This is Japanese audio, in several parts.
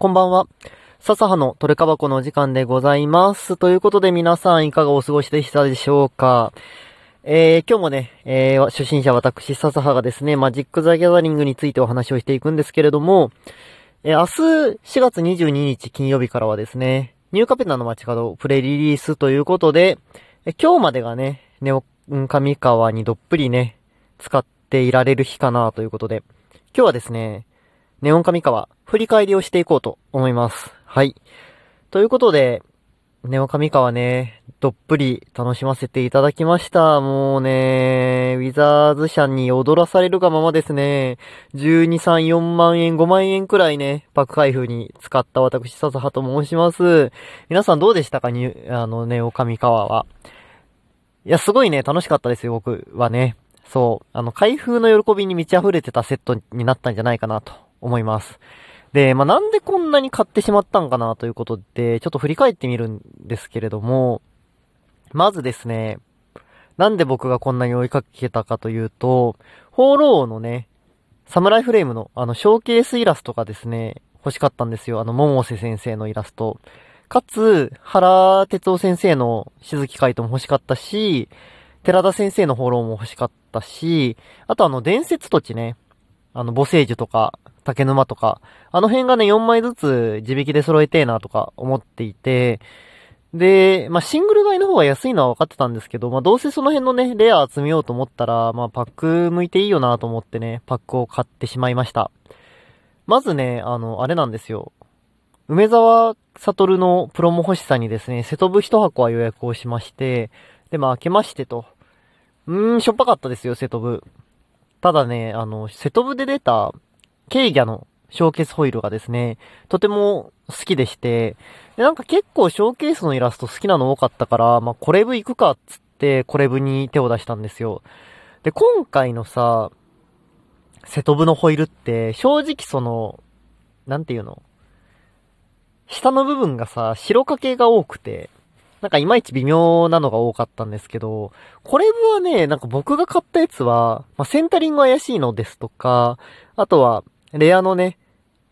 こんばんは。笹葉のトレカバコのお時間でございます。ということで皆さんいかがお過ごしでしたでしょうかえー、今日もね、えー、初心者私、笹葉がですね、マジック・ザ・ギャザリングについてお話をしていくんですけれども、えー、明日4月22日金曜日からはですね、ニューカペナの街角プレリリースということで、え今日までがね、ネオン上川にどっぷりね、使っていられる日かなということで、今日はですね、ネオン上川、振り返りをしていこうと思います。はい。ということで、ネオ上川ね、どっぷり楽しませていただきました。もうね、ウィザーズ社に踊らされるがままですね、12、3、4万円、5万円くらいね、パック開封に使った私、笹葉と申します。皆さんどうでしたかに、あの、ネオ上川は。いや、すごいね、楽しかったですよ、僕はね。そう、あの、開封の喜びに満ち溢れてたセットになったんじゃないかなと思います。で、まあ、なんでこんなに買ってしまったんかなということで、ちょっと振り返ってみるんですけれども、まずですね、なんで僕がこんなに追いかけたかというと、ホーローのね、サムライフレームのあのショーケースイラストがですね、欲しかったんですよ。あの、桃瀬先生のイラスト。かつ、原哲夫先生の静木イトも欲しかったし、寺田先生のホーローも欲しかったし、あとあの、伝説土地ね。あの、母聖樹とか、竹沼とか、あの辺がね、4枚ずつ自引きで揃えてえなとか思っていて、で、まあ、シングル買いの方が安いのは分かってたんですけど、まあ、どうせその辺のね、レア集めようと思ったら、まあ、パック向いていいよなと思ってね、パックを買ってしまいました。まずね、あの、あれなんですよ。梅沢悟のプロモ欲しさにですね、瀬戸部一箱は予約をしまして、で、まあ、開けましてと。うーん、しょっぱかったですよ、瀬戸部。ただね、あの、瀬戸部で出た、ケイギャのショーケースホイールがですね、とても好きでして、でなんか結構ショーケースのイラスト好きなの多かったから、まあ、コレブ行くかっつって、コレブに手を出したんですよ。で、今回のさ、セトブのホイールって、正直その、なんていうの？下の部分がさ、白かけが多くて、なんかいまいち微妙なのが多かったんですけど、これはね、なんか僕が買ったやつは、まあ、センタリング怪しいのですとか、あとは、レアのね、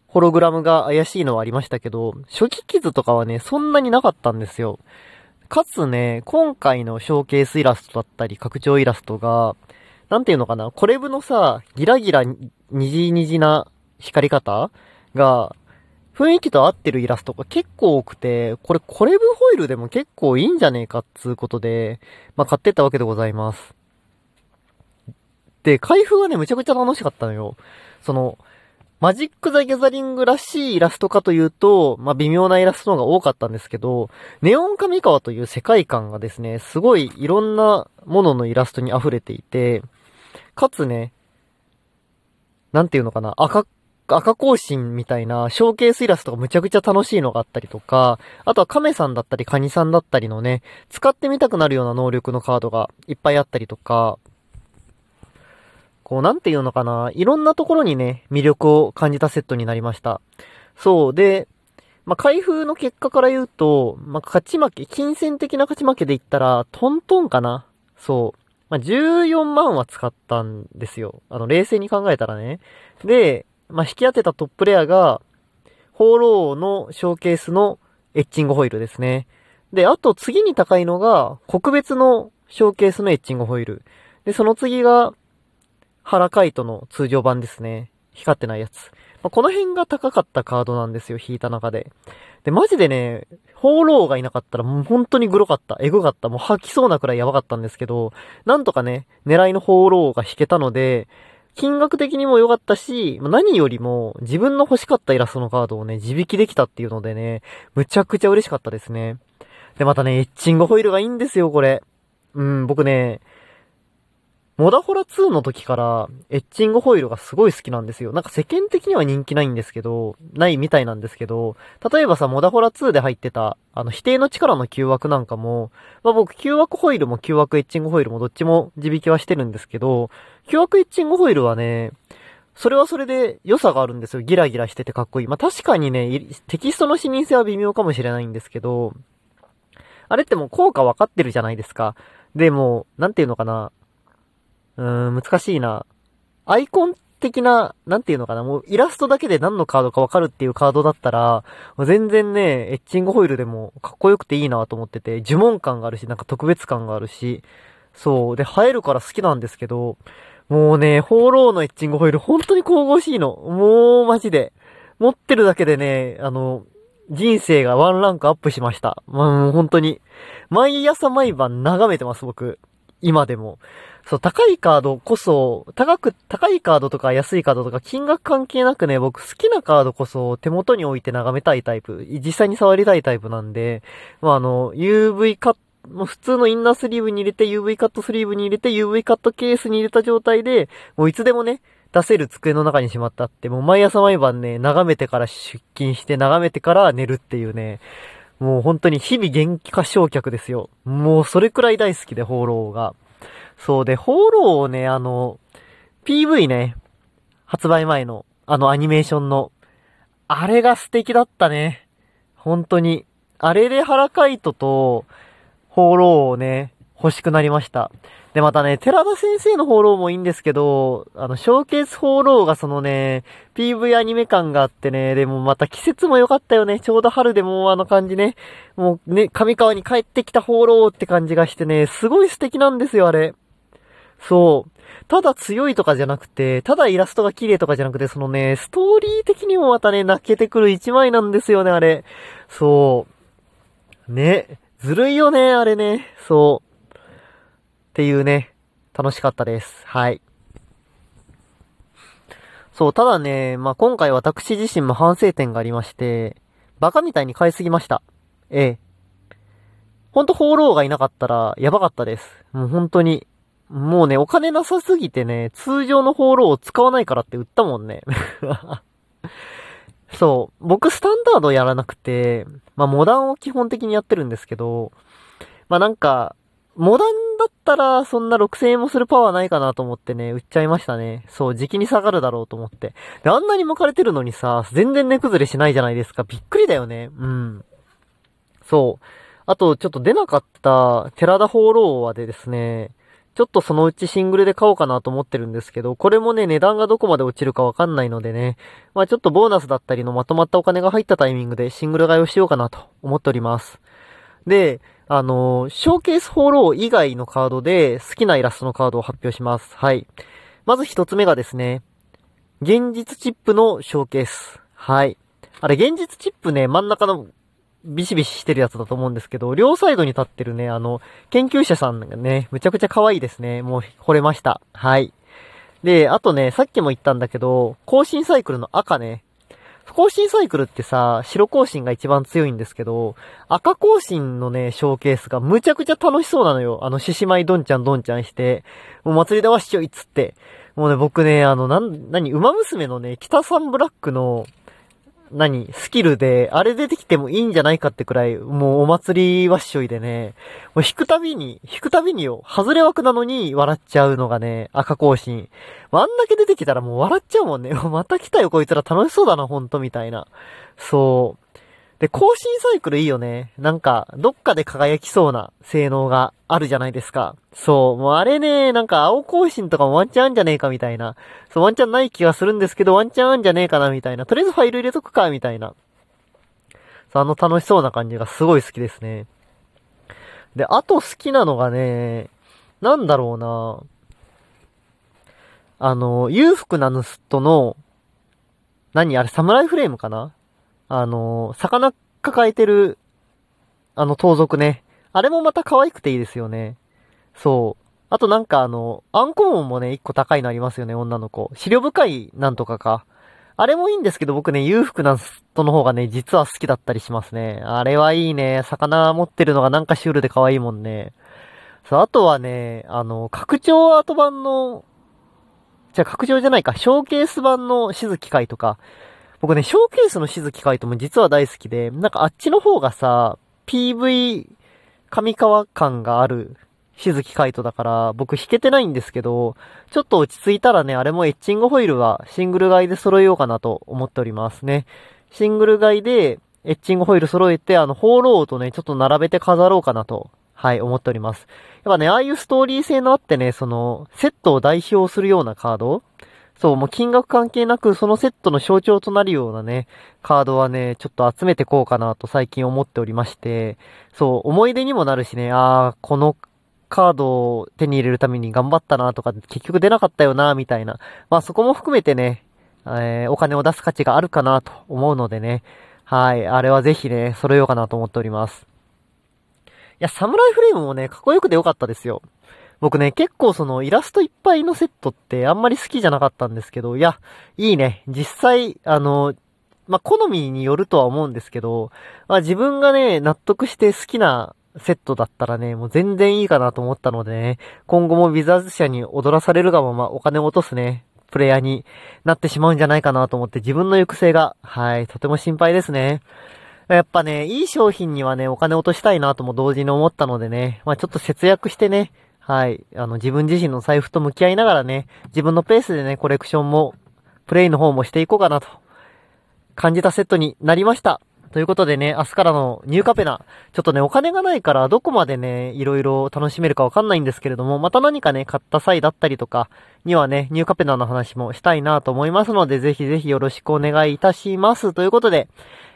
ホログラムが怪しいのはありましたけど、初期傷とかはね、そんなになかったんですよ。かつね、今回のショーケースイラストだったり、拡張イラストが、なんていうのかな、コレブのさ、ギラギラ、にじにじな光り方が、雰囲気と合ってるイラストが結構多くて、これコレブホイールでも結構いいんじゃねえかっつうことで、まあ、買ってったわけでございます。で、開封はね、むちゃくちゃ楽しかったのよ。その、マジック・ザ・ギャザリングらしいイラストかというと、まあ、微妙なイラストの方が多かったんですけど、ネオン神川という世界観がですね、すごいいろんなもののイラストに溢れていて、かつね、なんていうのかな、赤っ、赤行進みたいなショーケースイラストがむちゃくちゃ楽しいのがあったりとか、あとは亀さんだったりカニさんだったりのね、使ってみたくなるような能力のカードがいっぱいあったりとか、こう、なんていうのかな、いろんなところにね、魅力を感じたセットになりました。そう、で、まあ、開封の結果から言うと、まあ、勝ち負け、金銭的な勝ち負けで言ったら、トントンかなそう。まあ、14万は使ったんですよ。あの、冷静に考えたらね。で、まあ、引き当てたトップレアが、ホーローのショーケースのエッチングホイールですね。で、あと次に高いのが、国別のショーケースのエッチングホイール。で、その次が、ハラカイトの通常版ですね。光ってないやつ。まあ、この辺が高かったカードなんですよ、引いた中で。で、マジでね、ホーローがいなかったらもう本当にグロかった。エグかった。もう吐きそうなくらいやばかったんですけど、なんとかね、狙いのホーローが引けたので、金額的にも良かったし、何よりも自分の欲しかったイラストのカードをね、自引きできたっていうのでね、むちゃくちゃ嬉しかったですね。で、またね、エッチングホイールがいいんですよ、これ。うん、僕ね、モダホラ2の時から、エッチングホイールがすごい好きなんですよ。なんか世間的には人気ないんですけど、ないみたいなんですけど、例えばさ、モダホラ2で入ってた、あの、否定の力の9枠なんかも、まあ僕9枠ホイールも9枠エッチングホイールもどっちも自引きはしてるんですけど、9枠エッチングホイールはね、それはそれで良さがあるんですよ。ギラギラしててかっこいい。まあ確かにね、テキストの視認性は微妙かもしれないんですけど、あれってもう効果わかってるじゃないですか。でも、なんていうのかな。うーん、難しいな。アイコン的な、なんていうのかな、もうイラストだけで何のカードかわかるっていうカードだったら、全然ね、エッチングホイールでもかっこよくていいなと思ってて、呪文感があるし、なんか特別感があるし、そう。で、映えるから好きなんですけど、もうね、ホーローのエッチングホイール本当に神々しいの。もうマジで。持ってるだけでね、あの、人生がワンランクアップしました。もう本当に。毎朝毎晩眺めてます、僕。今でも。そう、高いカードこそ、高く、高いカードとか安いカードとか金額関係なくね、僕好きなカードこそ手元に置いて眺めたいタイプ、実際に触りたいタイプなんで、まあ、あの、UV カッもう普通のインナースリーブに入れて UV カットスリーブに入れて UV カットケースに入れた状態で、もういつでもね、出せる机の中にしまったって、もう毎朝毎晩ね、眺めてから出勤して眺めてから寝るっていうね、もう本当に日々元気化焼却ですよ。もうそれくらい大好きで、放浪が。そうで、放浪をね、あの、PV ね、発売前の、あのアニメーションの、あれが素敵だったね。本当に。あれでハラカイトと、放浪をね、欲しくなりました。で、またね、寺田先生の放浪もいいんですけど、あの、ショーケース放浪がそのね、PV アニメ感があってね、でもまた季節も良かったよね。ちょうど春でもあの感じね。もうね、上川に帰ってきた放浪って感じがしてね、すごい素敵なんですよ、あれ。そう。ただ強いとかじゃなくて、ただイラストが綺麗とかじゃなくて、そのね、ストーリー的にもまたね、泣けてくる一枚なんですよね、あれ。そう。ね。ずるいよね、あれね。そう。っていうね、楽しかったです。はい。そう、ただね、まあ、今回私自身も反省点がありまして、バカみたいに買いすぎました。ええ。ほんと、放浪がいなかったら、やばかったです。もう本当に。もうね、お金なさすぎてね、通常の放浪を使わないからって売ったもんね。そう。僕スタンダードやらなくて、まあモダンを基本的にやってるんですけど、まあなんか、モダンだったらそんな6000円もするパワーないかなと思ってね、売っちゃいましたね。そう、時期に下がるだろうと思って。で、あんなに巻かれてるのにさ、全然値崩れしないじゃないですか。びっくりだよね。うん。そう。あと、ちょっと出なかった、寺田放浪話でですね、ちょっとそのうちシングルで買おうかなと思ってるんですけど、これもね、値段がどこまで落ちるかわかんないのでね、まあちょっとボーナスだったりのまとまったお金が入ったタイミングでシングル買いをしようかなと思っております。で、あの、ショーケースフォロー以外のカードで好きなイラストのカードを発表します。はい。まず一つ目がですね、現実チップのショーケース。はい。あれ、現実チップね、真ん中のビシビシしてるやつだと思うんですけど、両サイドに立ってるね、あの、研究者さんがね、むちゃくちゃ可愛いですね。もう、惚れました。はい。で、あとね、さっきも言ったんだけど、更新サイクルの赤ね。更新サイクルってさ、白更新が一番強いんですけど、赤更新のね、ショーケースがむちゃくちゃ楽しそうなのよ。あの、獅子舞どんちゃんどんちゃんして、もう祭りだわしちょいっつって。もうね、僕ね、あの、なん、なに、馬娘のね、北サンブラックの、何スキルで、あれ出てきてもいいんじゃないかってくらい、もうお祭りはっしょいでね、もう引くたびに、引くたびによ、外れ枠なのに笑っちゃうのがね、赤更新。あんだけ出てきたらもう笑っちゃうもんね。また来たよこいつら楽しそうだな、ほんとみたいな。そう。で、更新サイクルいいよね。なんか、どっかで輝きそうな性能があるじゃないですか。そう。もうあれね、なんか青更新とかもワンチャンあんじゃねえかみたいな。そう、ワンチャンない気がするんですけど、ワンチャンあんじゃねえかなみたいな。とりあえずファイル入れとくか、みたいな。そう、あの楽しそうな感じがすごい好きですね。で、あと好きなのがね、なんだろうなあの、裕福なヌストの、何あれ、サムライフレームかなあの、魚抱えてる、あの盗賊ね。あれもまた可愛くていいですよね。そう。あとなんかあの、アンコモンもね、一個高いのありますよね、女の子。資料深いなんとかか。あれもいいんですけど、僕ね、裕福な人の方がね、実は好きだったりしますね。あれはいいね。魚持ってるのがなんかシュールで可愛いもんね。そう、あとはね、あの、拡張アート版の、じゃ拡張じゃないか、ショーケース版の静木会とか、僕ね、ショーケースの静木海斗も実は大好きで、なんかあっちの方がさ、PV 上川感がある静木海斗だから、僕弾けてないんですけど、ちょっと落ち着いたらね、あれもエッチングホイールはシングル買いで揃えようかなと思っておりますね。シングル買いで、エッチングホイール揃えて、あの、ホーローとね、ちょっと並べて飾ろうかなと、はい、思っております。やっぱね、ああいうストーリー性のあってね、その、セットを代表するようなカードそう、もう金額関係なく、そのセットの象徴となるようなね、カードはね、ちょっと集めてこうかなと最近思っておりまして、そう、思い出にもなるしね、あー、このカードを手に入れるために頑張ったなとか、結局出なかったよな、みたいな。まあそこも含めてね、えー、お金を出す価値があるかなと思うのでね、はい、あれはぜひね、揃えようかなと思っております。いや、サムライフレームもね、かっこよくてよかったですよ。僕ね、結構そのイラストいっぱいのセットってあんまり好きじゃなかったんですけど、いや、いいね。実際、あの、まあ、好みによるとは思うんですけど、まあ、自分がね、納得して好きなセットだったらね、もう全然いいかなと思ったのでね、今後もビザーズ社に踊らされるがままお金を落とすね、プレイヤーになってしまうんじゃないかなと思って自分の行く末が、はい、とても心配ですね。やっぱね、いい商品にはね、お金落としたいなとも同時に思ったのでね、まあちょっと節約してね、はい。あの、自分自身の財布と向き合いながらね、自分のペースでね、コレクションも、プレイの方もしていこうかなと、感じたセットになりました。ということでね、明日からのニューカペナ。ちょっとね、お金がないからどこまでね、いろいろ楽しめるかわかんないんですけれども、また何かね、買った際だったりとかにはね、ニューカペナの話もしたいなと思いますので、ぜひぜひよろしくお願いいたします。ということで、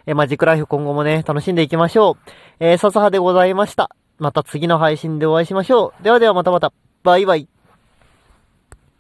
えマジックライフ今後もね、楽しんでいきましょう。えー、笹葉でございました。また次の配信でお会いしましょう。ではではまたまた。バイバイ。